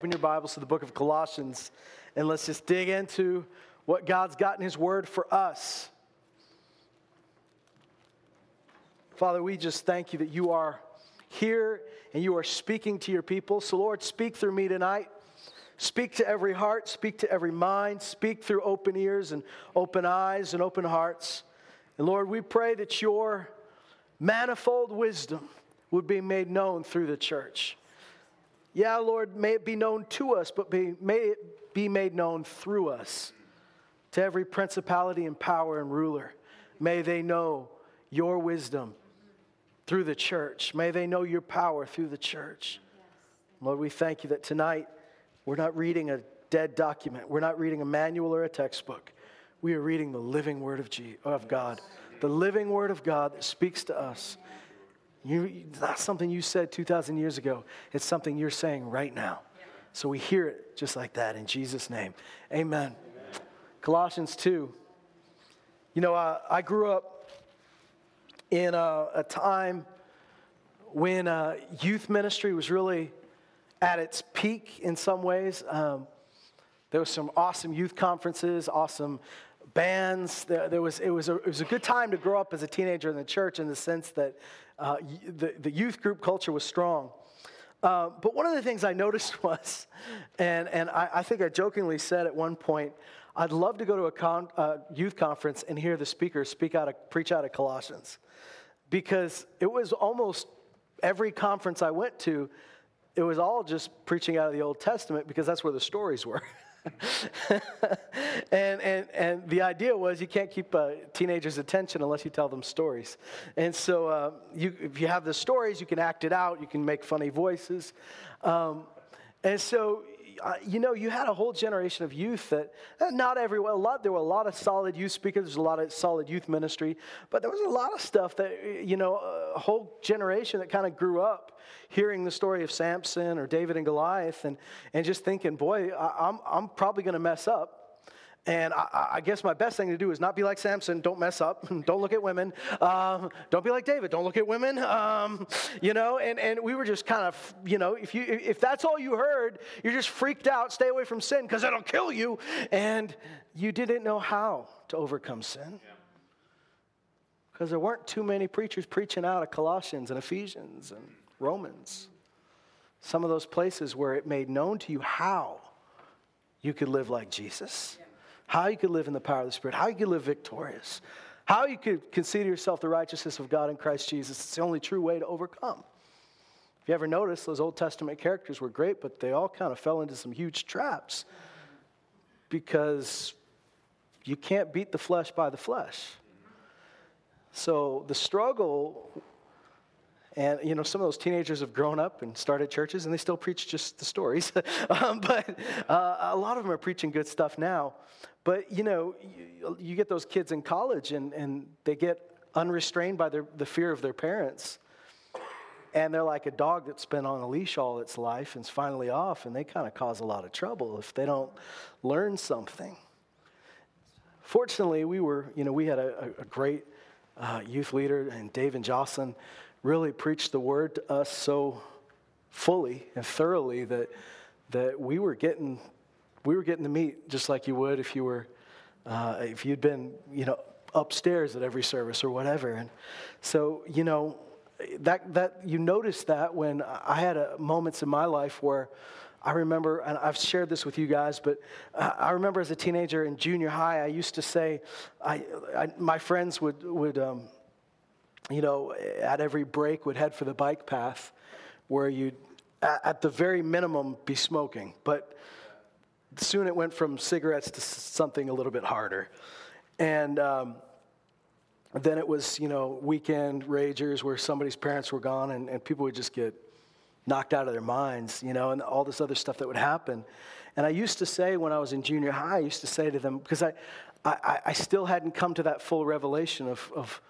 Open your Bibles to the book of Colossians and let's just dig into what God's got in His Word for us. Father, we just thank you that you are here and you are speaking to your people. So, Lord, speak through me tonight. Speak to every heart, speak to every mind, speak through open ears and open eyes and open hearts. And Lord, we pray that your manifold wisdom would be made known through the church. Yeah, Lord, may it be known to us, but be, may it be made known through us to every principality and power and ruler. May they know your wisdom through the church. May they know your power through the church. Lord, we thank you that tonight we're not reading a dead document, we're not reading a manual or a textbook. We are reading the living word of, G- of God, the living word of God that speaks to us you, that's something you said 2,000 years ago. It's something you're saying right now. So we hear it just like that in Jesus' name. Amen. Amen. Colossians 2. You know, uh, I grew up in a, a time when uh, youth ministry was really at its peak in some ways. Um, there was some awesome youth conferences, awesome bands. There, there, was, it, was a, it was a good time to grow up as a teenager in the church in the sense that uh, the, the youth group culture was strong. Uh, but one of the things I noticed was, and, and I, I, think I jokingly said at one point, I'd love to go to a con, uh, youth conference and hear the speaker speak out of, preach out of Colossians. Because it was almost every conference I went to, it was all just preaching out of the Old Testament because that's where the stories were. and, and, and the idea was you can't keep a teenager's attention unless you tell them stories. And so uh, you, if you have the stories, you can act it out, you can make funny voices. Um, and so you know, you had a whole generation of youth that not everyone, a lot, there were a lot of solid youth speakers, there's a lot of solid youth ministry, but there was a lot of stuff that, you know, a whole generation that kind of grew up hearing the story of Samson or David and Goliath and, and just thinking, boy, I, I'm, I'm probably going to mess up. And I, I, guess my best thing to do is not be like Samson. Don't mess up. don't look at women. Um, don't be like David. Don't look at women. Um, you know, and, and we were just kind of, you know, if, you, if that's all you heard, you're just freaked out. Stay away from sin because it'll kill you. And you didn't know how to overcome sin. Because there weren't too many preachers preaching out of Colossians and Ephesians and Romans. Some of those places where it made known to you how you could live like Jesus. Yeah how you could live in the power of the Spirit, how you could live victorious, how you could consider yourself the righteousness of God in Christ Jesus. It's the only true way to overcome. If you ever notice, those Old Testament characters were great, but they all kind of fell into some huge traps because you can't beat the flesh by the flesh. So the struggle and, you know, some of those teenagers have grown up and started churches and they still preach just the stories. um, but uh, a lot of them are preaching good stuff now. But, you know, you, you get those kids in college and, and they get unrestrained by their, the fear of their parents. And they're like a dog that's been on a leash all its life and it's finally off, and they kind of cause a lot of trouble if they don't learn something. Fortunately, we were, you know, we had a, a great uh, youth leader, and Dave and Jocelyn really preached the word to us so fully and thoroughly that, that we were getting we were getting the meat just like you would if you were uh, if you'd been you know upstairs at every service or whatever and so you know that that you notice that when i had a, moments in my life where i remember and i've shared this with you guys but i remember as a teenager in junior high i used to say I, I my friends would would um, you know, at every break would head for the bike path where you'd, at the very minimum, be smoking. But soon it went from cigarettes to something a little bit harder. And um, then it was, you know, weekend ragers where somebody's parents were gone and, and people would just get knocked out of their minds, you know, and all this other stuff that would happen. And I used to say when I was in junior high, I used to say to them, because I, I, I still hadn't come to that full revelation of, of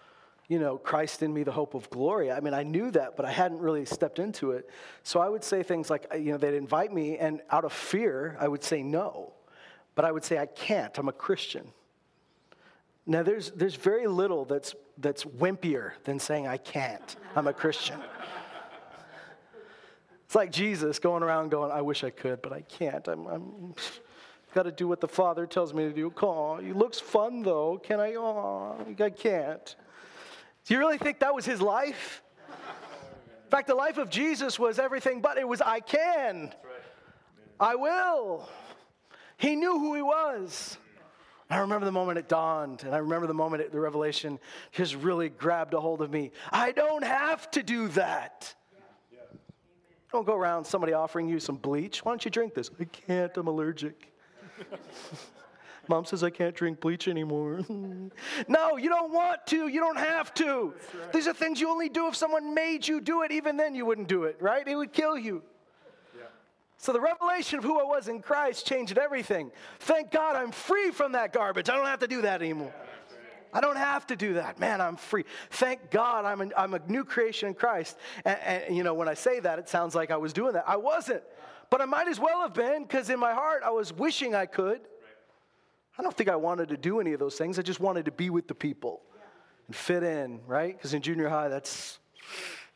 you know, Christ in me, the hope of glory. I mean, I knew that, but I hadn't really stepped into it. So I would say things like, you know, they'd invite me, and out of fear, I would say no. But I would say, I can't, I'm a Christian. Now, there's, there's very little that's, that's wimpier than saying, I can't, I'm a Christian. It's like Jesus going around going, I wish I could, but I can't. I'm, I'm got to do what the Father tells me to do. Oh, it looks fun though. Can I? Oh, I can't. Do you really think that was his life? In fact, the life of Jesus was everything but it was I can. I will. He knew who he was. I remember the moment it dawned, and I remember the moment it, the revelation just really grabbed a hold of me. I don't have to do that. Don't go around somebody offering you some bleach. Why don't you drink this? I can't, I'm allergic. Mom says I can't drink bleach anymore. no, you don't want to. You don't have to. Right. These are things you only do if someone made you do it. Even then, you wouldn't do it, right? It would kill you. Yeah. So the revelation of who I was in Christ changed everything. Thank God I'm free from that garbage. I don't have to do that anymore. I don't have to do that. Man, I'm free. Thank God I'm a, I'm a new creation in Christ. And, and, you know, when I say that, it sounds like I was doing that. I wasn't. But I might as well have been because in my heart I was wishing I could. I don't think I wanted to do any of those things. I just wanted to be with the people and fit in, right? Because in junior high, that's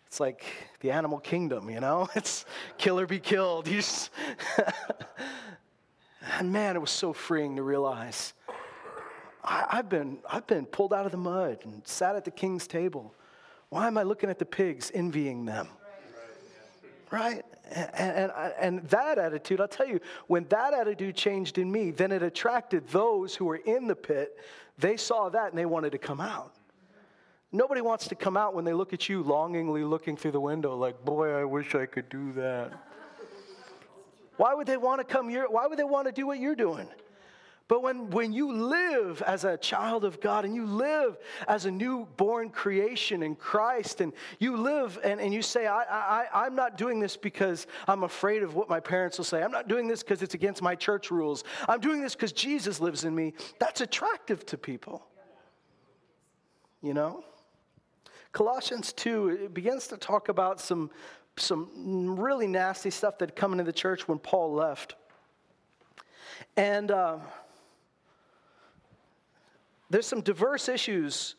it's like the animal kingdom, you know? It's kill or be killed. You just and man, it was so freeing to realize I, have been, I've been pulled out of the mud and sat at the king's table. Why am I looking at the pigs, envying them? Right? And, and, and, that attitude, I'll tell you, when that attitude changed in me, then it attracted those who were in the pit. They saw that and they wanted to come out. Nobody wants to come out when they look at you longingly looking through the window, like, boy, I wish I could do that. Why would they want to come here? Why would they want to do what you're doing? But when, when you live as a child of God and you live as a newborn creation in Christ and you live and, and you say, I, I, I'm not doing this because I'm afraid of what my parents will say. I'm not doing this because it's against my church rules. I'm doing this because Jesus lives in me. That's attractive to people. You know? Colossians 2 it begins to talk about some, some really nasty stuff that had come into the church when Paul left. And. Uh, there's some diverse issues,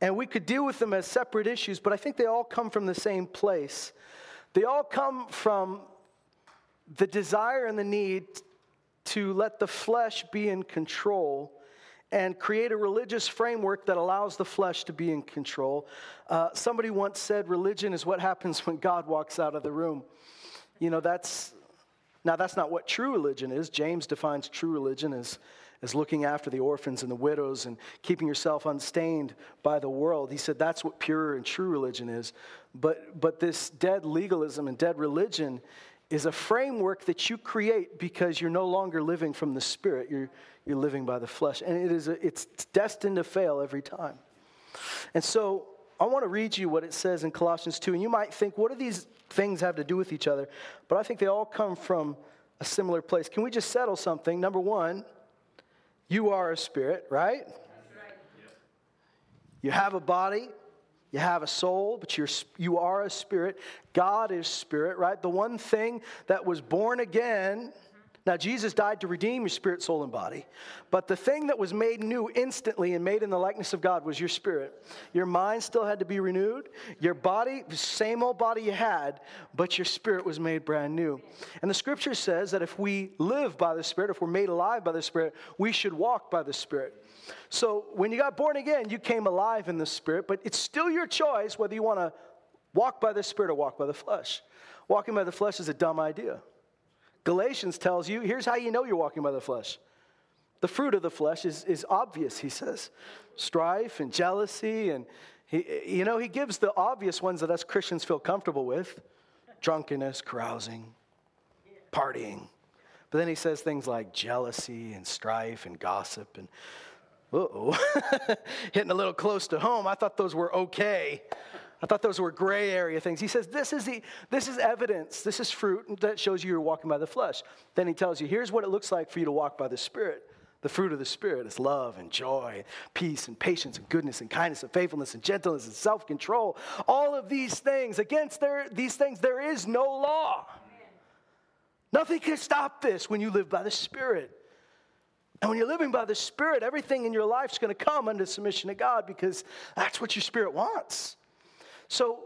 and we could deal with them as separate issues, but I think they all come from the same place. They all come from the desire and the need to let the flesh be in control and create a religious framework that allows the flesh to be in control. Uh, somebody once said religion is what happens when God walks out of the room. You know, that's now that's not what true religion is. James defines true religion as as looking after the orphans and the widows and keeping yourself unstained by the world. He said that's what pure and true religion is. But, but this dead legalism and dead religion is a framework that you create because you're no longer living from the spirit, you're, you're living by the flesh. And it is a, it's destined to fail every time. And so I want to read you what it says in Colossians 2. And you might think, what do these things have to do with each other? But I think they all come from a similar place. Can we just settle something? Number one, you are a spirit, right? You have a body, you have a soul, but you're, you are a spirit. God is spirit, right? The one thing that was born again now, Jesus died to redeem your spirit, soul, and body. But the thing that was made new instantly and made in the likeness of God was your spirit. Your mind still had to be renewed. Your body, the same old body you had, but your spirit was made brand new. And the scripture says that if we live by the Spirit, if we're made alive by the Spirit, we should walk by the Spirit. So when you got born again, you came alive in the Spirit, but it's still your choice whether you want to walk by the Spirit or walk by the flesh. Walking by the flesh is a dumb idea. Galatians tells you here's how you know you're walking by the flesh. The fruit of the flesh is, is obvious, he says strife and jealousy. And, he, you know, he gives the obvious ones that us Christians feel comfortable with drunkenness, carousing, partying. But then he says things like jealousy and strife and gossip and, oh, hitting a little close to home. I thought those were okay. I thought those were gray area things. He says, this is, the, this is evidence, this is fruit that shows you you're walking by the flesh. Then he tells you, here's what it looks like for you to walk by the Spirit. The fruit of the Spirit is love and joy, peace and patience and goodness and kindness and faithfulness and gentleness and self control. All of these things, against there, these things, there is no law. Nothing can stop this when you live by the Spirit. And when you're living by the Spirit, everything in your life is going to come under submission to God because that's what your Spirit wants. So,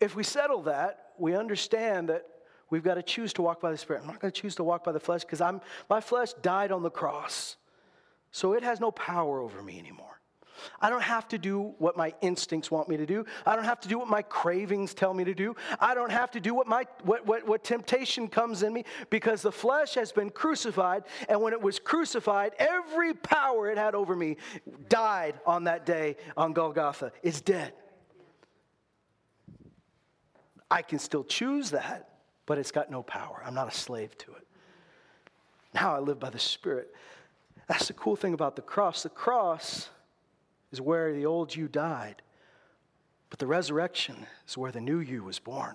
if we settle that, we understand that we've got to choose to walk by the Spirit. I'm not going to choose to walk by the flesh because I'm my flesh died on the cross. So it has no power over me anymore. I don't have to do what my instincts want me to do. I don't have to do what my cravings tell me to do. I don't have to do what, my, what, what, what temptation comes in me because the flesh has been crucified. And when it was crucified, every power it had over me died on that day on Golgotha. It's dead. I can still choose that, but it's got no power. I'm not a slave to it. Now I live by the Spirit. That's the cool thing about the cross. The cross is where the old you died, but the resurrection is where the new you was born.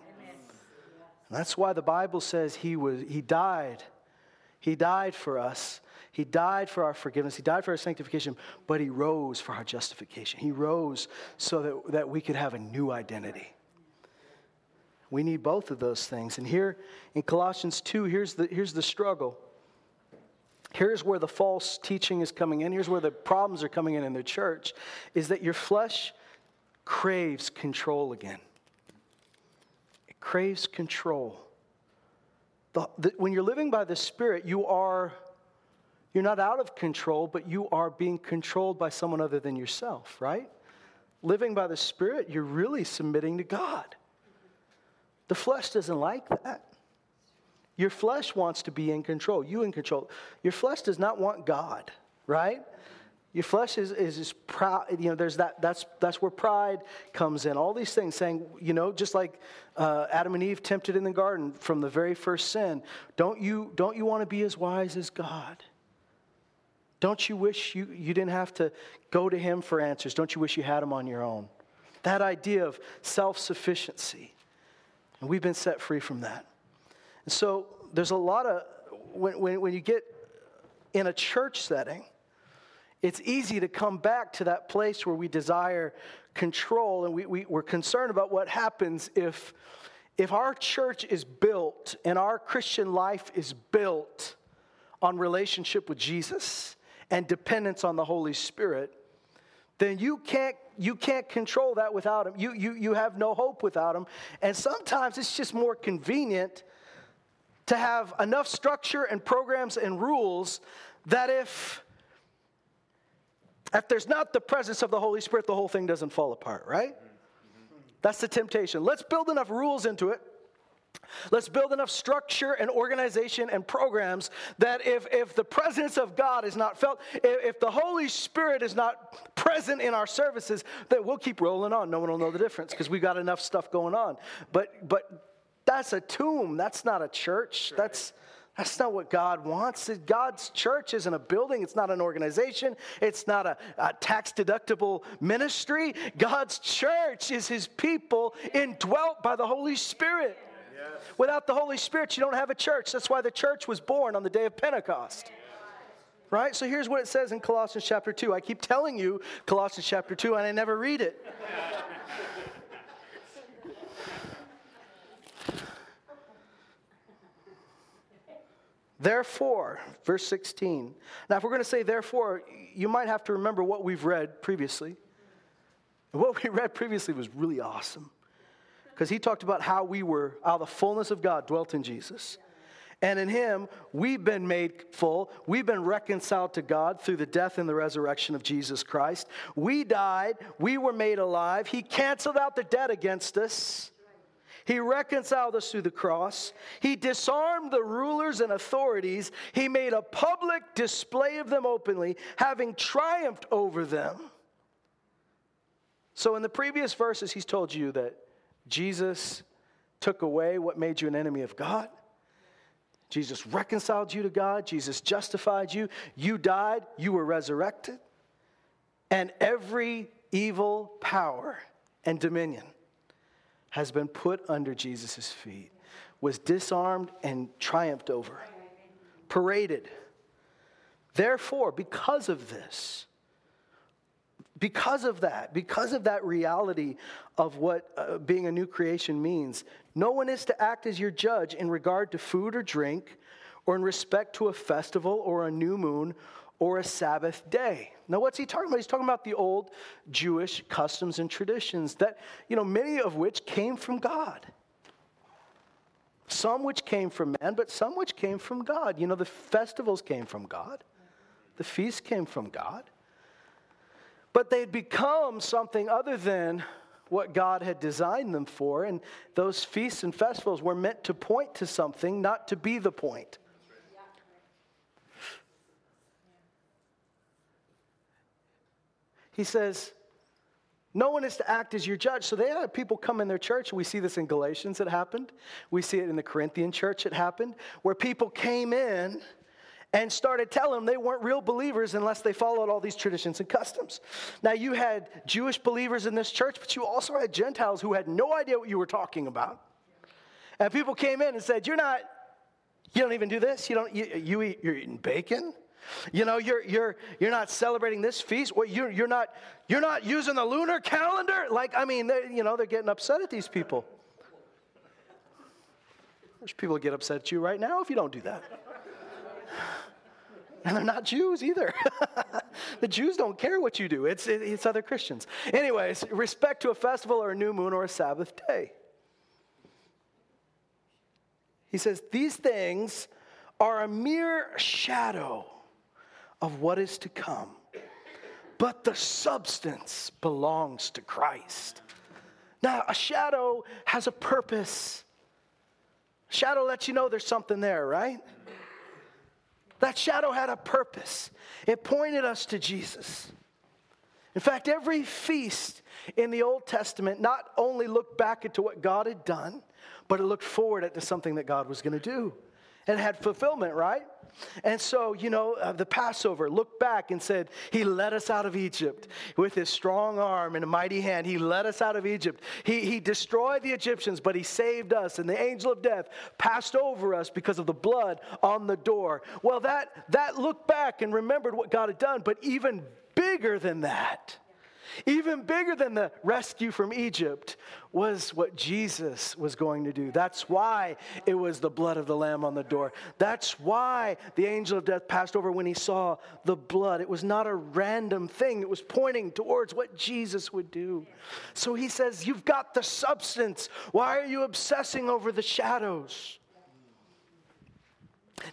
And that's why the Bible says he, was, he died. He died for us. He died for our forgiveness. He died for our sanctification, but he rose for our justification. He rose so that, that we could have a new identity. We need both of those things. And here in Colossians 2, here's the, here's the struggle. Here's where the false teaching is coming in. Here's where the problems are coming in in the church is that your flesh craves control again. It craves control. The, the, when you're living by the Spirit, you are you're not out of control, but you are being controlled by someone other than yourself, right? Living by the Spirit, you're really submitting to God. The flesh doesn't like that. Your flesh wants to be in control, you in control. Your flesh does not want God, right? Your flesh is, is, is proud, you know, there's that, that's, that's where pride comes in. All these things saying, you know, just like uh, Adam and Eve tempted in the garden from the very first sin, don't you, don't you want to be as wise as God? Don't you wish you, you didn't have to go to him for answers? Don't you wish you had him on your own? That idea of self sufficiency. And we've been set free from that. And so there's a lot of, when, when, when you get in a church setting, it's easy to come back to that place where we desire control and we, we, we're concerned about what happens if, if our church is built and our Christian life is built on relationship with Jesus and dependence on the Holy Spirit, then you can't you can't control that without him. You, you, you have no hope without him. And sometimes it's just more convenient to have enough structure and programs and rules that if if there's not the presence of the Holy Spirit, the whole thing doesn't fall apart, right? That's the temptation. Let's build enough rules into it. Let's build enough structure and organization and programs that if, if the presence of God is not felt, if, if the Holy Spirit is not present in our services, that we'll keep rolling on. No one will know the difference because we've got enough stuff going on. But, but that's a tomb. That's not a church. That's, that's not what God wants. God's church isn't a building, it's not an organization, it's not a, a tax deductible ministry. God's church is his people indwelt by the Holy Spirit. Yes. Without the Holy Spirit, you don't have a church. That's why the church was born on the day of Pentecost. Right? So here's what it says in Colossians chapter 2. I keep telling you Colossians chapter 2, and I never read it. Therefore, verse 16. Now, if we're going to say therefore, you might have to remember what we've read previously. what we read previously was really awesome because he talked about how we were, how the fullness of God dwelt in Jesus. And in him, we've been made full. We've been reconciled to God through the death and the resurrection of Jesus Christ. We died. We were made alive. He canceled out the debt against us. He reconciled us through the cross. He disarmed the rulers and authorities. He made a public display of them openly, having triumphed over them. So, in the previous verses, he's told you that Jesus took away what made you an enemy of God. Jesus reconciled you to God. Jesus justified you. You died. You were resurrected. And every evil power and dominion has been put under Jesus' feet, was disarmed and triumphed over, paraded. Therefore, because of this, because of that, because of that reality of what uh, being a new creation means, no one is to act as your judge in regard to food or drink, or in respect to a festival or a new moon, or a Sabbath day. Now, what's he talking about? He's talking about the old Jewish customs and traditions that, you know, many of which came from God. Some which came from man, but some which came from God. You know, the festivals came from God, the feasts came from God. But they'd become something other than what God had designed them for. And those feasts and festivals were meant to point to something, not to be the point. He says, no one is to act as your judge. So they had people come in their church. We see this in Galatians, it happened. We see it in the Corinthian church, it happened, where people came in and started telling them they weren't real believers unless they followed all these traditions and customs. Now, you had Jewish believers in this church, but you also had Gentiles who had no idea what you were talking about. And people came in and said, You're not, you don't even do this. You don't, you, you eat, you're eating bacon. You know, you're, you're, you're not celebrating this feast. Well, you're, you're, not, you're not using the lunar calendar. Like, I mean, you know, they're getting upset at these people. There's people get upset at you right now if you don't do that. And they're not Jews either. the Jews don't care what you do, it's, it's other Christians. Anyways, respect to a festival or a new moon or a Sabbath day. He says, These things are a mere shadow of what is to come, but the substance belongs to Christ. Now, a shadow has a purpose. Shadow lets you know there's something there, right? That shadow had a purpose, it pointed us to Jesus. In fact, every feast in the Old Testament not only looked back into what God had done, but it looked forward into something that God was going to do. And it had fulfillment, right? And so, you know, uh, the Passover looked back and said, He led us out of Egypt with His strong arm and a mighty hand. He led us out of Egypt. He, he destroyed the Egyptians, but He saved us. And the angel of death passed over us because of the blood on the door. Well, that, that looked back and remembered what God had done, but even bigger than that even bigger than the rescue from Egypt was what Jesus was going to do. That's why it was the blood of the Lamb on the door. That's why the angel of death passed over when he saw the blood. It was not a random thing, it was pointing towards what Jesus would do. So he says, You've got the substance. Why are you obsessing over the shadows?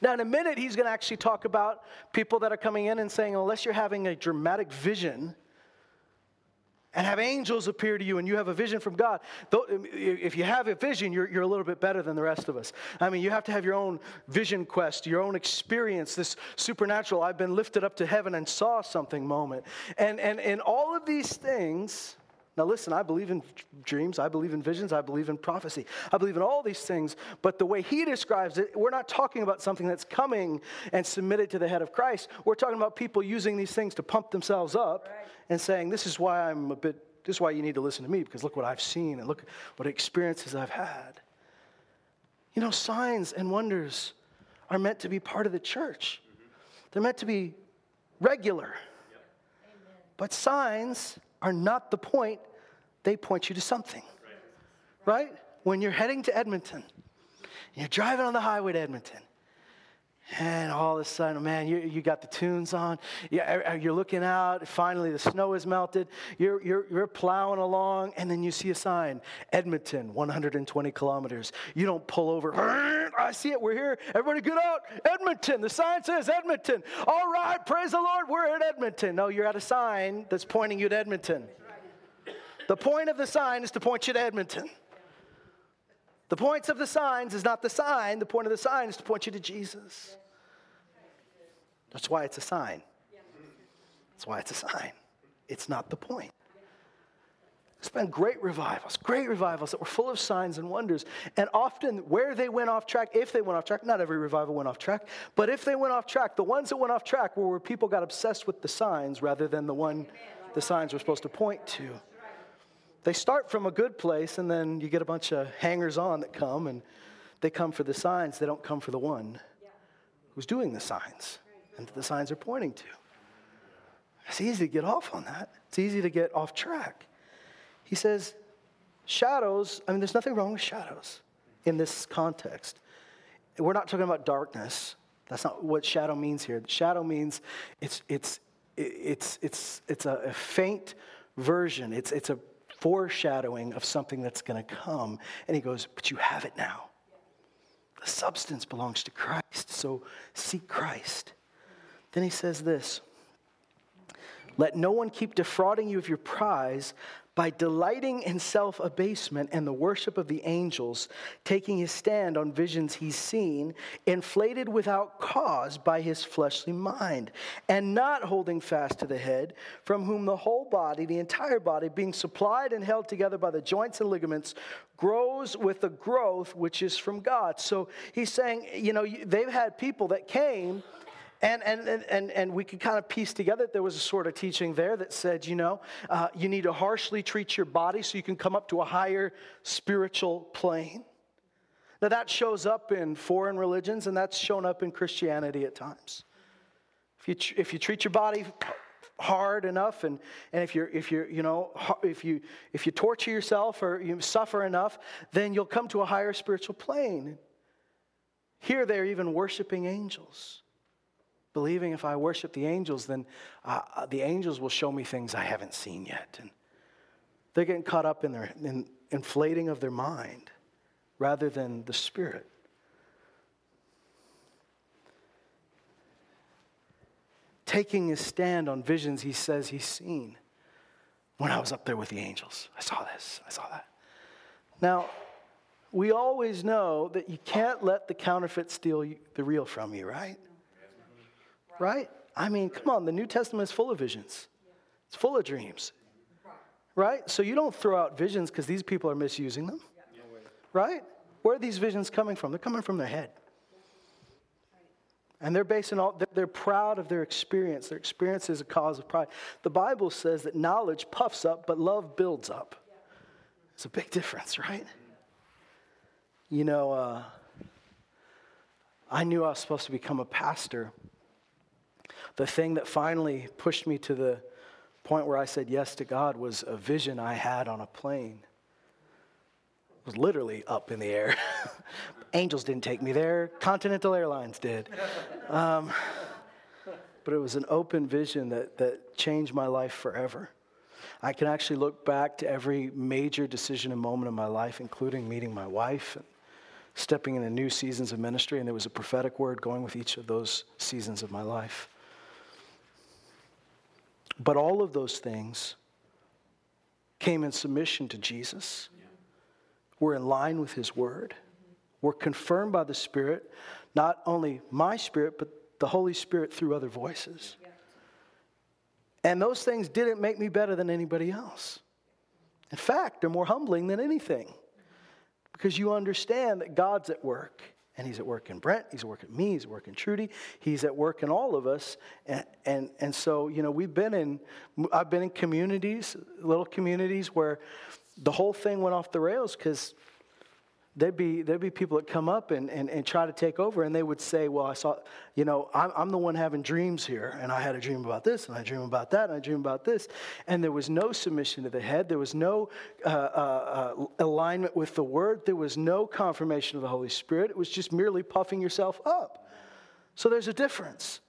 Now, in a minute, he's going to actually talk about people that are coming in and saying, unless you're having a dramatic vision, and have angels appear to you and you have a vision from God. Um, if you have a vision, you're, you're a little bit better than the rest of us. I mean, you have to have your own vision quest, your own experience, this supernatural, I've been lifted up to heaven and saw something moment. And, and, and all of these things, now listen, I believe in dreams, I believe in visions, I believe in prophecy, I believe in all these things, but the way he describes it, we're not talking about something that's coming and submitted to the head of Christ. We're talking about people using these things to pump themselves up. Right and saying, This is why I'm a bit, this is why you need to listen to me, because look what I've seen and look what experiences I've had. You know, signs and wonders are meant to be part of the church, mm-hmm. they're meant to be regular. But signs are not the point, they point you to something. Right? When you're heading to Edmonton, you're driving on the highway to Edmonton, and all of a sudden, man, you, you got the tunes on. You're looking out. Finally, the snow is melted. You're, you're, you're plowing along, and then you see a sign Edmonton, 120 kilometers. You don't pull over. I see it. We're here. Everybody get out. Edmonton. The sign says Edmonton. All right. Praise the Lord. We're at Edmonton. No, you're at a sign that's pointing you to Edmonton. The point of the sign is to point you to Edmonton. The points of the signs is not the sign. The point of the sign is to point you to Jesus. That's why it's a sign. That's why it's a sign. It's not the point. It's been great revivals, great revivals that were full of signs and wonders. And often, where they went off track, if they went off track, not every revival went off track, but if they went off track, the ones that went off track were where people got obsessed with the signs rather than the one the signs were supposed to point to. They start from a good place, and then you get a bunch of hangers on that come, and they come for the signs. They don't come for the one who's doing the signs and that the signs are pointing to. It's easy to get off on that, it's easy to get off track. He says, shadows, I mean, there's nothing wrong with shadows in this context. We're not talking about darkness. That's not what shadow means here. Shadow means it's, it's, it's, it's, it's a, a faint version, it's, it's a foreshadowing of something that's going to come. And he goes, But you have it now. The substance belongs to Christ, so seek Christ. Then he says this Let no one keep defrauding you of your prize by delighting in self abasement and the worship of the angels, taking his stand on visions he's seen, inflated without cause by his fleshly mind, and not holding fast to the head, from whom the whole body, the entire body, being supplied and held together by the joints and ligaments, grows with the growth which is from God. So he's saying, you know, they've had people that came and, and, and, and we could kind of piece together that there was a sort of teaching there that said, you know, uh, you need to harshly treat your body so you can come up to a higher spiritual plane. Now, that shows up in foreign religions and that's shown up in Christianity at times. If you, if you treat your body hard enough and, and if you're if you're you know if you if you torture yourself or you suffer enough then you'll come to a higher spiritual plane here they're even worshiping angels believing if I worship the angels, then uh, uh, the angels will show me things I haven't seen yet. And they're getting caught up in their in inflating of their mind rather than the spirit. Taking his stand on visions he says he's seen. When I was up there with the angels, I saw this, I saw that. Now, we always know that you can't let the counterfeit steal the real from you, right? Right? I mean, come on, the New Testament is full of visions, it's full of dreams, right? So you don't throw out visions because these people are misusing them, right? Where are these visions coming from? They're coming from their head. And they're based basing all, they're proud of their experience. Their experience is a cause of pride. The Bible says that knowledge puffs up, but love builds up. It's a big difference, right? You know, uh, I knew I was supposed to become a pastor the thing that finally pushed me to the point where I said yes to God was a vision I had on a plane. It was literally up in the air. Angels didn't take me there, Continental Airlines did. Um, but it was an open vision that, that changed my life forever. I can actually look back to every major decision and moment in my life, including meeting my wife and stepping into new seasons of ministry, and there was a prophetic word going with each of those seasons of my life. But all of those things came in submission to Jesus. We're in line with his word. We're confirmed by the Spirit, not only my spirit, but the Holy Spirit through other voices. And those things didn't make me better than anybody else. In fact, they're more humbling than anything because you understand that God's at work and he's at work in Brent, he's at work in me, he's at work in Trudy, he's at work in all of us. And, and, and so, you know, we've been in, I've been in communities, little communities where the whole thing went off the rails because there'd be, there'd be people that come up and, and, and try to take over, and they would say, Well, I saw, you know, I'm, I'm the one having dreams here, and I had a dream about this, and I dream about that, and I dream about this. And there was no submission to the head, there was no uh, uh, uh, alignment with the word, there was no confirmation of the Holy Spirit. It was just merely puffing yourself up. So there's a difference.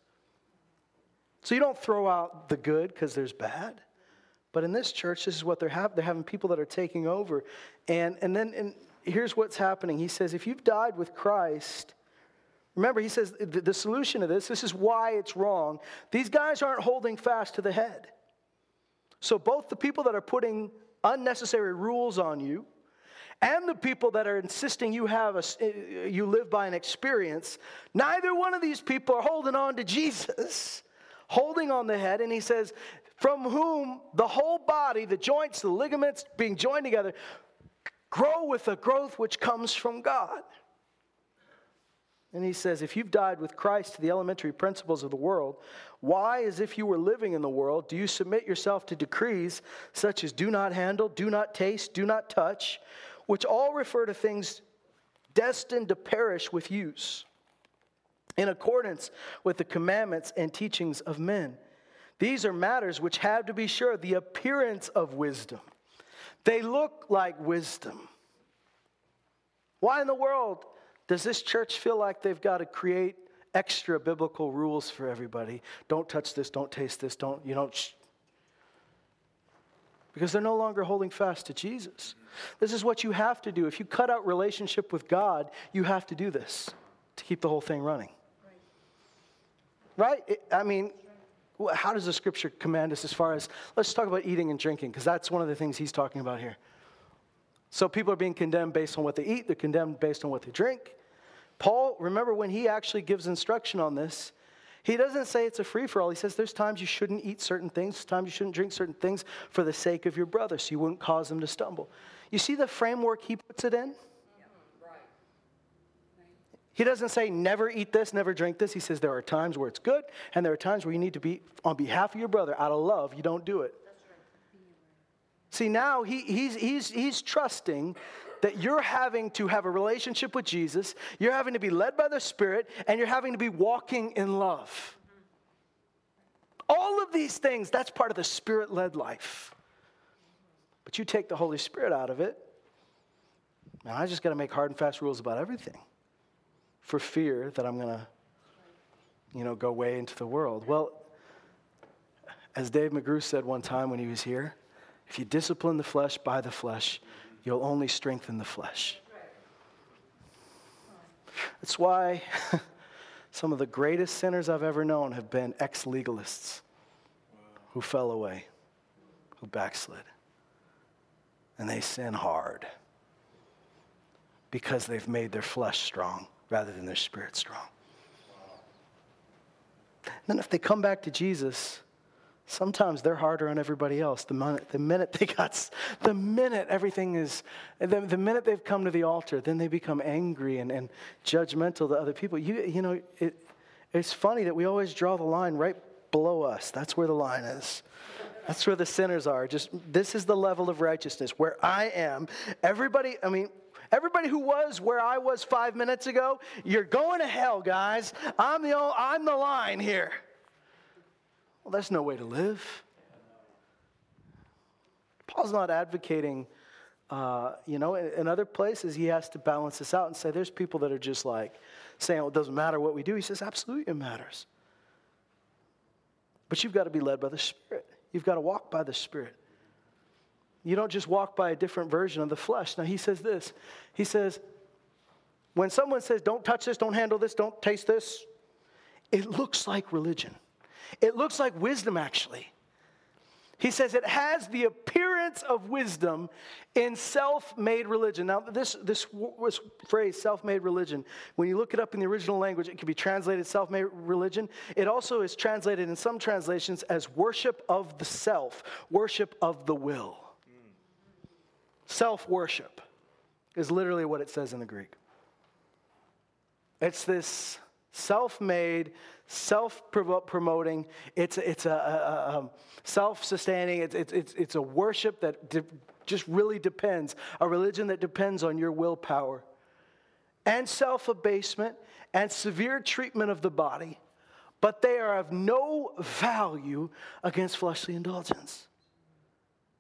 So you don't throw out the good because there's bad. But in this church, this is what they're having. They're having people that are taking over. And, and then and here's what's happening. He says, if you've died with Christ, remember, he says the, the solution to this, this is why it's wrong. These guys aren't holding fast to the head. So both the people that are putting unnecessary rules on you, and the people that are insisting you have a, uh, you live by an experience, neither one of these people are holding on to Jesus, holding on the head. And he says, from whom the whole body, the joints, the ligaments being joined together, Grow with the growth which comes from God. And he says, if you've died with Christ to the elementary principles of the world, why, as if you were living in the world, do you submit yourself to decrees such as do not handle, do not taste, do not touch, which all refer to things destined to perish with use, in accordance with the commandments and teachings of men? These are matters which have, to be sure, the appearance of wisdom they look like wisdom. Why in the world does this church feel like they've got to create extra biblical rules for everybody. Don't touch this, don't taste this, don't, you don't. Sh-. Because they're no longer holding fast to Jesus. This is what you have to do. If you cut out relationship with God, you have to do this to keep the whole thing running. Right? It, I mean, how does the scripture command us as far as, let's talk about eating and drinking, because that's one of the things he's talking about here. So people are being condemned based on what they eat, they're condemned based on what they drink. Paul, remember when he actually gives instruction on this, he doesn't say it's a free for all. He says there's times you shouldn't eat certain things, times you shouldn't drink certain things for the sake of your brother, so you wouldn't cause them to stumble. You see the framework he puts it in? He doesn't say never eat this, never drink this. He says there are times where it's good, and there are times where you need to be on behalf of your brother out of love. You don't do it. See, now he, he's, he's, he's trusting that you're having to have a relationship with Jesus, you're having to be led by the Spirit, and you're having to be walking in love. All of these things, that's part of the Spirit led life. But you take the Holy Spirit out of it, and I just got to make hard and fast rules about everything for fear that I'm going to, you know, go way into the world. Well, as Dave McGrew said one time when he was here, if you discipline the flesh by the flesh, you'll only strengthen the flesh. That's why some of the greatest sinners I've ever known have been ex legalists who fell away, who backslid. And they sin hard because they've made their flesh strong rather than their spirit strong. And then if they come back to Jesus, Sometimes they're harder on everybody else. The minute, the minute they got, the minute everything is, the, the minute they've come to the altar, then they become angry and, and judgmental to other people. You, you know, it, it's funny that we always draw the line right below us. That's where the line is. That's where the sinners are. Just this is the level of righteousness where I am. Everybody, I mean, everybody who was where I was five minutes ago, you're going to hell, guys. I'm the I'm the line here. Well, that's no way to live. Paul's not advocating, uh, you know, in, in, other places he has to balance this out and say there's people that are just like saying, well, it doesn't matter what we do. He says, absolutely it matters. But you've got to be led by the Spirit, you've got to walk by the Spirit. You don't just walk by a different version of the flesh. Now, he says this. He says, when someone says, don't touch this, don't handle this, don't taste this, it looks like religion. It looks like wisdom, actually. He says it has the appearance of wisdom in self made religion. Now, this, this, this phrase, self made religion, when you look it up in the original language, it can be translated self made religion. It also is translated in some translations as worship of the self, worship of the will. Self worship is literally what it says in the Greek. It's this self made, self promoting, it's, it's a, a, a um, self sustaining, it's, it's, it's a worship that de- just really depends, a religion that depends on your willpower, and self abasement and severe treatment of the body, but they are of no value against fleshly indulgence.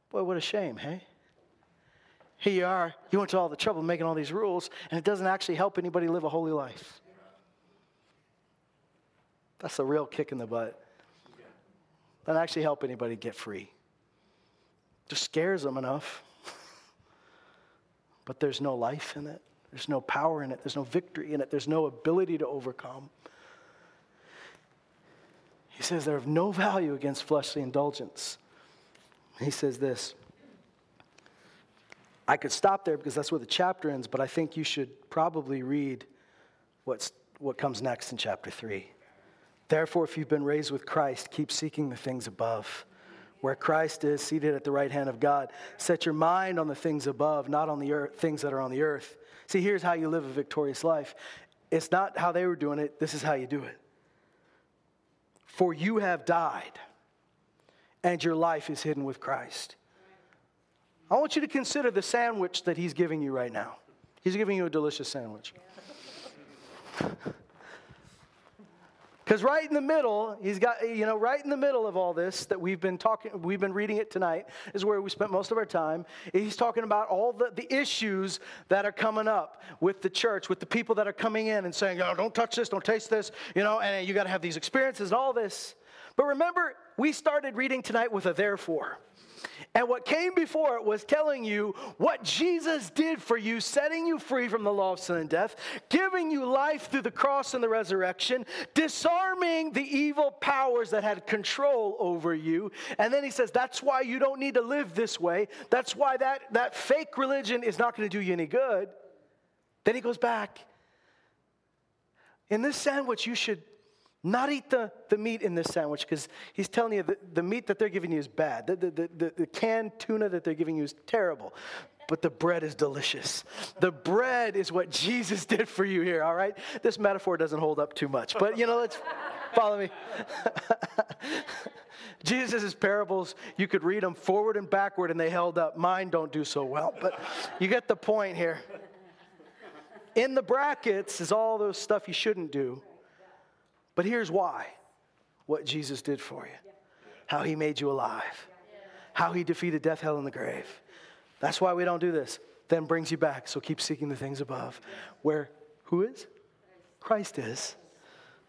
Boy, what a shame, hey? Here you are, you went to all the trouble making all these rules, and it doesn't actually help anybody live a holy life. That's a real kick in the butt. Doesn't actually help anybody get free. Just scares them enough. but there's no life in it. There's no power in it. There's no victory in it. There's no ability to overcome. He says they're of no value against fleshly indulgence. He says this. I could stop there because that's where the chapter ends, but I think you should probably read what's, what comes next in chapter 3. Therefore, if you've been raised with Christ, keep seeking the things above. Where Christ is seated at the right hand of God. Set your mind on the things above, not on the earth, things that are on the earth. See, here's how you live a victorious life. It's not how they were doing it, this is how you do it. For you have died, and your life is hidden with Christ. I want you to consider the sandwich that he's giving you right now. He's giving you a delicious sandwich. Because right in the middle, he's got, you know, right in the middle of all this that we've been talking, we've been reading it tonight, is where we spent most of our time. He's talking about all the, the issues that are coming up with the church, with the people that are coming in and saying, oh, don't touch this, don't taste this, you know, and you got to have these experiences and all this. But remember, we started reading tonight with a therefore. And what came before it was telling you what Jesus did for you, setting you free from the law of sin and death, giving you life through the cross and the resurrection, disarming the evil powers that had control over you. And then he says, That's why you don't need to live this way. That's why that, that fake religion is not going to do you any good. Then he goes back. In this sandwich, you should not eat the, the meat in this sandwich because he's telling you that the meat that they're giving you is bad. The, the, the, the, canned tuna that they're giving you is terrible. But the bread is delicious. The bread is what Jesus did for you here, all right? This metaphor doesn't hold up too much, but you know, let's follow me. Jesus' parables, you could read them forward and backward and they held up. Mine don't do so well, but you get the point here. In the brackets is all those stuff you shouldn't do but here's why what Jesus did for you, how he made you alive, how he defeated death, hell, and the grave. That's why we don't do this. Then brings you back. So keep seeking the things above. Where who is? Christ is.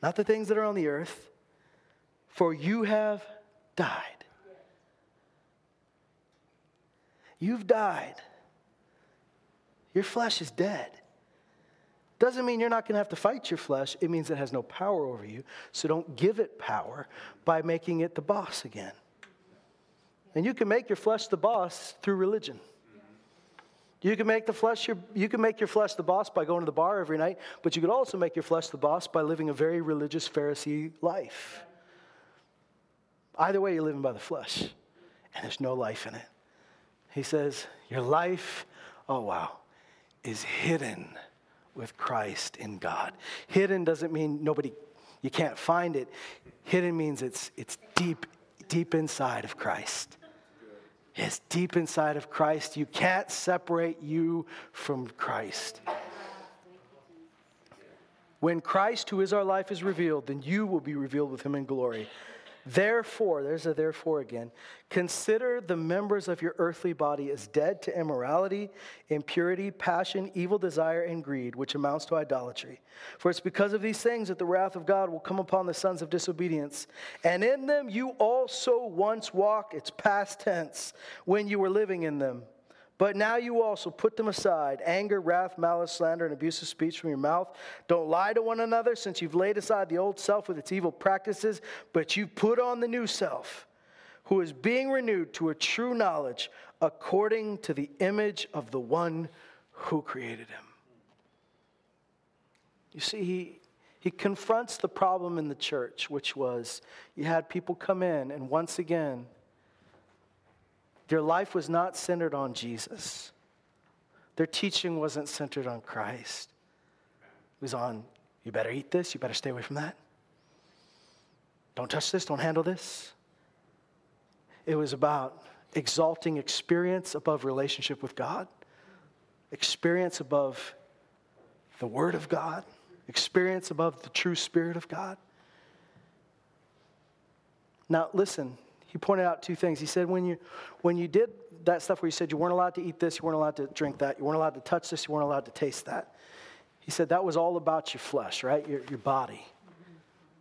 Not the things that are on the earth. For you have died. You've died. Your flesh is dead. Doesn't mean you're not going to have to fight your flesh. It means it has no power over you. So don't give it power by making it the boss again. And you can make your flesh the boss through religion. You can make the flesh your, you can make your flesh the boss by going to the bar every night, but you could also make your flesh the boss by living a very religious Pharisee life. Either way, you're living by the flesh, and there's no life in it. He says, Your life, oh wow, is hidden with Christ in God. Hidden doesn't mean nobody, you can't find it. Hidden means it's, it's deep, deep inside of Christ. It's deep inside of Christ. You can't separate you from Christ. When Christ, who is our life, is revealed, then you will be revealed with him in glory. Therefore, there's a therefore again. Consider the members of your earthly body as dead to immorality, impurity, passion, evil desire, and greed, which amounts to idolatry. For it's because of these things that the wrath of God will come upon the sons of disobedience. And in them you also once walked, it's past tense, when you were living in them. But now you also put them aside anger, wrath, malice, slander, and abusive speech from your mouth. Don't lie to one another, since you've laid aside the old self with its evil practices, but you put on the new self, who is being renewed to a true knowledge according to the image of the one who created him. You see, he, he confronts the problem in the church, which was you had people come in, and once again, their life was not centered on Jesus. Their teaching wasn't centered on Christ. It was on, you better eat this, you better stay away from that. Don't touch this, don't handle this. It was about exalting experience above relationship with God, experience above the Word of God, experience above the true Spirit of God. Now, listen, he pointed out two things. He said, when you, when you did that stuff where you said you weren't allowed to eat this, you weren't allowed to drink that, you weren't allowed to touch this, you weren't allowed to taste that. He said that was all about your flesh, right? Your, your body.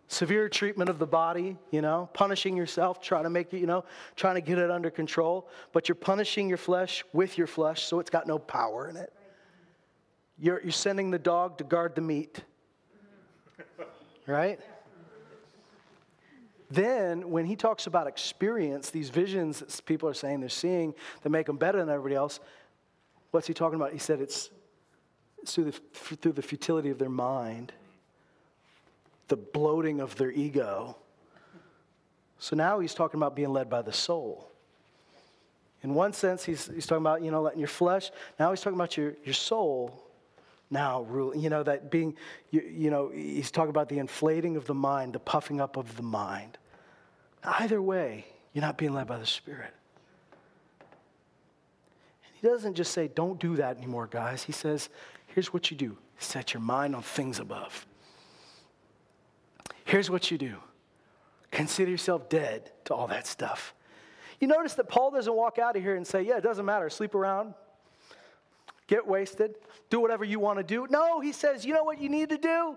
Severe treatment of the body, you know, punishing yourself, trying to make it, you know, trying to get it under control. But you're punishing your flesh with your flesh, so it's got no power in it. You're, you're sending the dog to guard the meat, right? Then, when he talks about experience, these visions that people are saying they're seeing that make them better than everybody else, what's he talking about? He said it's, through, the, through the futility of their mind, the bloating of their ego. So now he's talking about being led by the soul. In one sense, he's, he's talking about, you know, letting your flesh. Now he's talking about your, your soul now ruling. You know, that being, you, you know, he's talking about the inflating of the mind, the puffing up of the mind. Either way, you're not being led by the Spirit. And he doesn't just say, don't do that anymore, guys. He says, here's what you do set your mind on things above. Here's what you do consider yourself dead to all that stuff. You notice that Paul doesn't walk out of here and say, Yeah, it doesn't matter, sleep around, get wasted, do whatever you want to do. No, he says, You know what you need to do?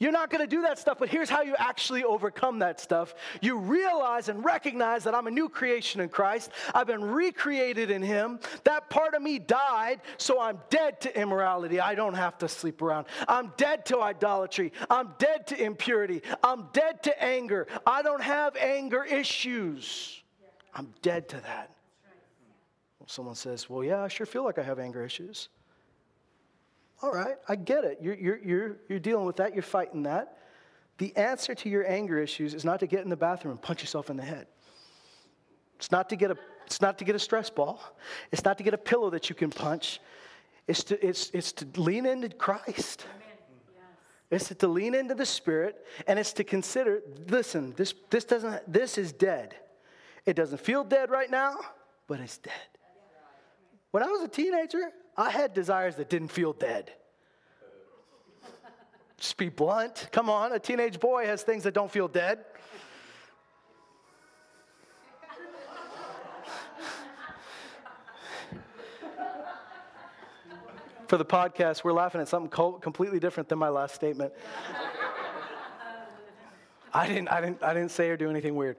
You're not going to do that stuff, but here's how you actually overcome that stuff. You realize and recognize that I'm a new creation in Christ. I've been recreated in Him. That part of me died, so I'm dead to immorality. I don't have to sleep around. I'm dead to idolatry. I'm dead to impurity. I'm dead to anger. I don't have anger issues. I'm dead to that. Someone says, Well, yeah, I sure feel like I have anger issues. All right, I get it. You're, you're, you're, you're dealing with that, you're fighting that. The answer to your anger issues is not to get in the bathroom and punch yourself in the head. It's not to get a, it's not to get a stress ball. It's not to get a pillow that you can punch. It's to, it's, it's to lean into Christ. It's to lean into the Spirit, and it's to consider listen, this, this, doesn't, this is dead. It doesn't feel dead right now, but it's dead. When I was a teenager, I had desires that didn't feel dead. Just be blunt. Come on, a teenage boy has things that don't feel dead. For the podcast, we're laughing at something completely different than my last statement. I didn't, I didn't, I didn't say or do anything weird.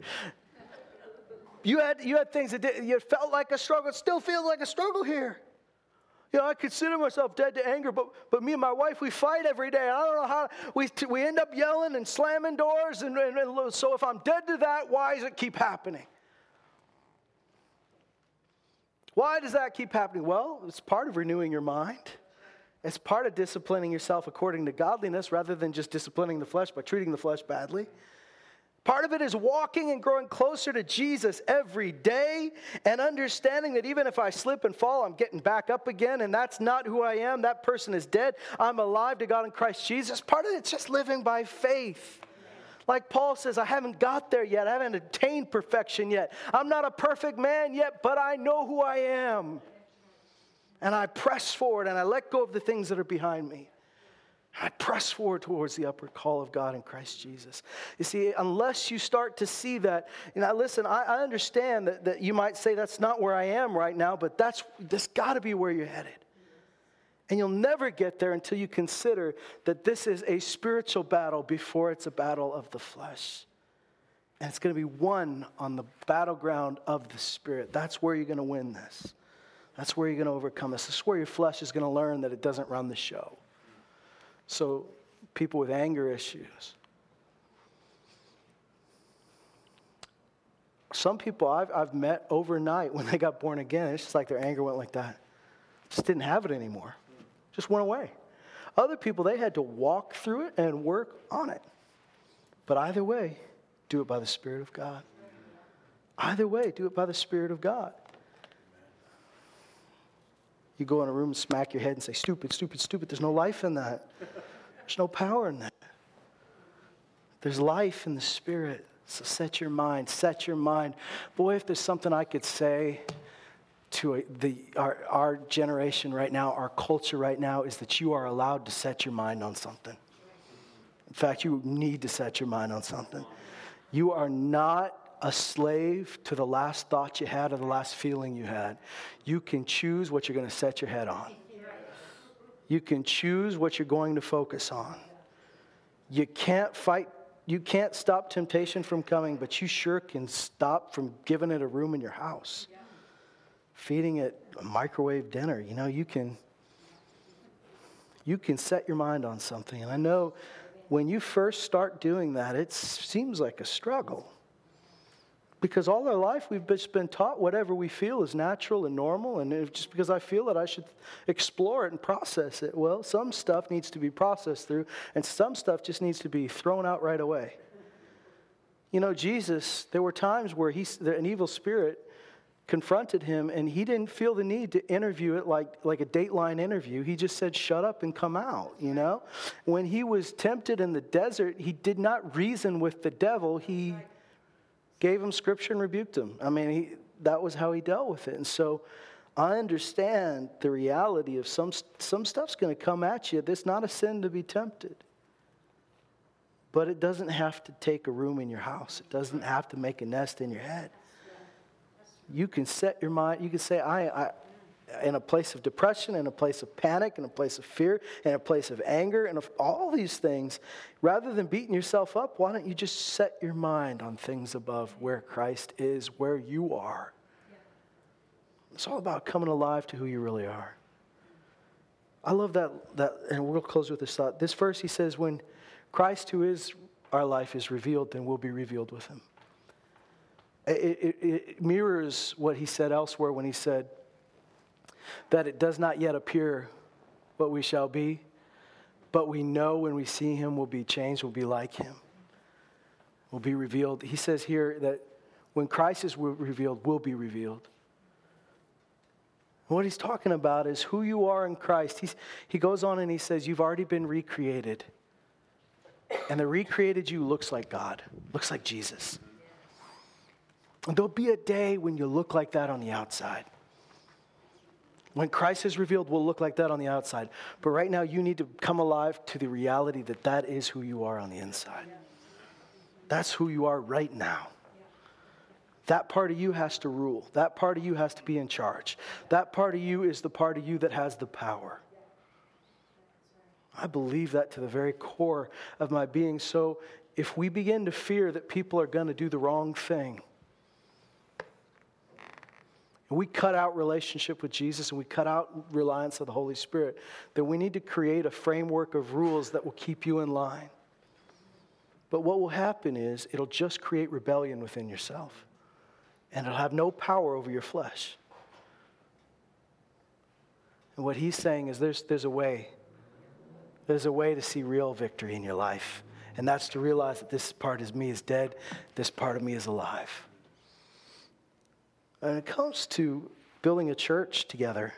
You had, you had things that did, you felt like a struggle. Still feels like a struggle here. You know, I consider myself dead to anger, but, but me and my wife, we fight every day. I don't know how, we, we end up yelling and slamming doors. And, and, and so if I'm dead to that, why does it keep happening? Why does that keep happening? Well, it's part of renewing your mind. It's part of disciplining yourself according to godliness rather than just disciplining the flesh by treating the flesh badly. Part of it is walking and growing closer to Jesus every day and understanding that even if I slip and fall, I'm getting back up again, and that's not who I am. That person is dead. I'm alive to God in Christ Jesus. Part of it's just living by faith. Like Paul says, I haven't got there yet. I haven't attained perfection yet. I'm not a perfect man yet, but I know who I am. And I press forward and I let go of the things that are behind me. I press forward towards the upward call of God in Christ Jesus. You see, unless you start to see that, you know, listen, I, I understand that, that you might say that's not where I am right now, but that's, that's got to be where you're headed. And you'll never get there until you consider that this is a spiritual battle before it's a battle of the flesh. And it's going to be won on the battleground of the Spirit. That's where you're going to win this. That's where you're going to overcome this. Is where your flesh is going to learn that it doesn't run the show. So, people with anger issues. Some people I've, I've met overnight when they got born again, it's just like their anger went like that. Just didn't have it anymore, just went away. Other people, they had to walk through it and work on it. But either way, do it by the Spirit of God. Either way, do it by the Spirit of God. You go in a room and smack your head and say, stupid, stupid, stupid. There's no life in that. There's no power in that. There's life in the Spirit. So set your mind, set your mind. Boy, if there's something I could say to the, our, our generation right now, our culture right now, is that you are allowed to set your mind on something. In fact, you need to set your mind on something. You are not a slave to the last thought you had or the last feeling you had. You can choose what you're going to set your head on. You can choose what you're going to focus on. You can't fight, you can't stop temptation from coming, but you sure can stop from giving it a room in your house. Feeding it a microwave dinner. You know, you can you can set your mind on something. And I know when you first start doing that, it seems like a struggle. Because all our life we've just been taught whatever we feel is natural and normal, and just because I feel it, I should explore it and process it. Well, some stuff needs to be processed through, and some stuff just needs to be thrown out right away. You know, Jesus, there were times where he, an evil spirit confronted him, and he didn't feel the need to interview it like, like a Dateline interview. He just said, Shut up and come out, you know? When he was tempted in the desert, he did not reason with the devil. He gave him scripture and rebuked him. I mean, he, that was how he dealt with it. And so I understand the reality of some, some stuff's going to come at you. It's not a sin to be tempted. but it doesn't have to take a room in your house. It doesn't have to make a nest in your head. You can set your mind, you can say, I, I in a place of depression, in a place of panic, in a place of fear, in a place of anger, and of all these things, rather than beating yourself up, why don't you just set your mind on things above where Christ is, where you are? It's all about coming alive to who you really are. I love that, that, and we'll close with this thought. This verse, he says, when Christ, who is our life, is revealed, then we'll be revealed with him. It, it, it mirrors what he said elsewhere when he said that it does not yet appear what we shall be, but we know when we see him, we'll be changed, we'll be like him, we'll be revealed. He says here that when Christ is revealed, we'll be revealed. what he's talking about is who you are in Christ. He's, he goes on and he says, You've already been recreated. And the recreated you looks like God, looks like Jesus. And there'll be a day when you look like that on the outside. When Christ is revealed, we'll look like that on the outside. But right now, you need to come alive to the reality that that is who you are on the inside. That's who you are right now. That part of you has to rule. That part of you has to be in charge. That part of you is the part of you that has the power. I believe that to the very core of my being. So if we begin to fear that people are going to do the wrong thing, and we cut out relationship with Jesus and we cut out reliance of the Holy Spirit, then we need to create a framework of rules that will keep you in line. But what will happen is it'll just create rebellion within yourself, and it'll have no power over your flesh. And what he's saying is there's, there's a way there's a way to see real victory in your life. And that's to realize that this part of me is dead, this part of me is alive. When it comes to building a church together,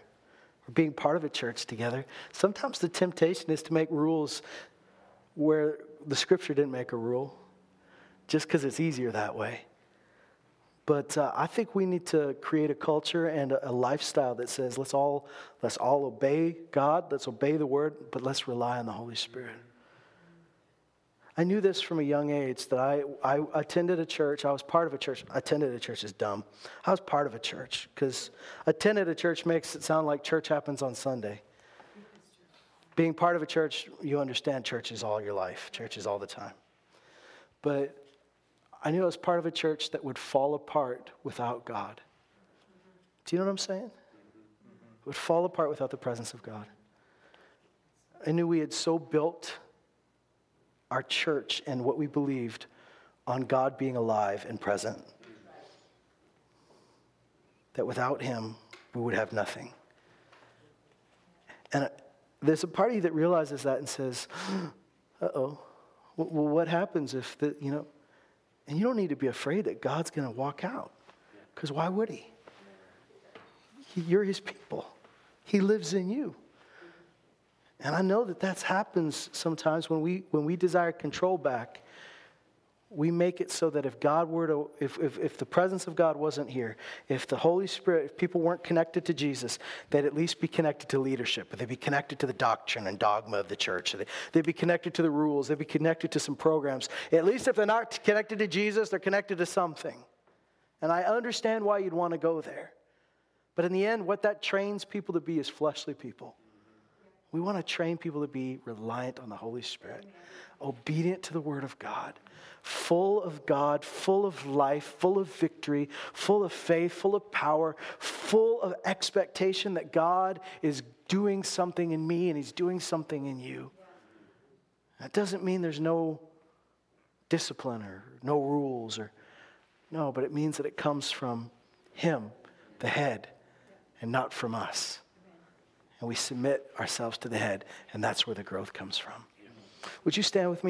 or being part of a church together, sometimes the temptation is to make rules where the scripture didn't make a rule, just because it's easier that way. But uh, I think we need to create a culture and a, a, lifestyle that says let's all let's all obey God, let's obey the Word, but let's rely on the Holy Spirit. I knew this from a young age that I, I attended a church. I was part of a church. Attended a church is dumb. I was part of a church because attended a church makes it sound like church happens on Sunday. Being part of a church, you understand church is all your life. Church is all the time. But I knew I was part of a church that would fall apart without God. Do you know what I'm saying? It would fall apart without the presence of God. I knew we had so built our church and what we believed on God being alive and present that without Him, we would have nothing. And there's a party that realizes that and says, uh oh, well, what happens if the, you know, and you don't need to be afraid that God's going to walk out, because why would he? he? You're his people, he lives in you. And I know that that happens sometimes when we, when we desire control back we make it so that if God were to, if, if, if, the presence of God wasn't here, if the Holy Spirit, if people weren't connected to Jesus, they'd at least be connected to leadership, they'd be connected to the doctrine and dogma of the church, they'd be connected to the rules, they'd be connected to some programs. At least if they're not connected to Jesus, they're connected to something. And I understand why you'd want to go there. But in the end, what that trains people to be is fleshly people. We want to train people to be reliant on the Holy Spirit, obedient to the Word of God, full of God, full of life, full of victory, full of faith, full of power, full of expectation that God is doing something in me and He's doing something in you. That doesn't mean there's no discipline or no rules or no, but it means that it comes from Him, the head, and not from us and we submit ourselves to the head, and that's where the growth comes from. Would you stand with me?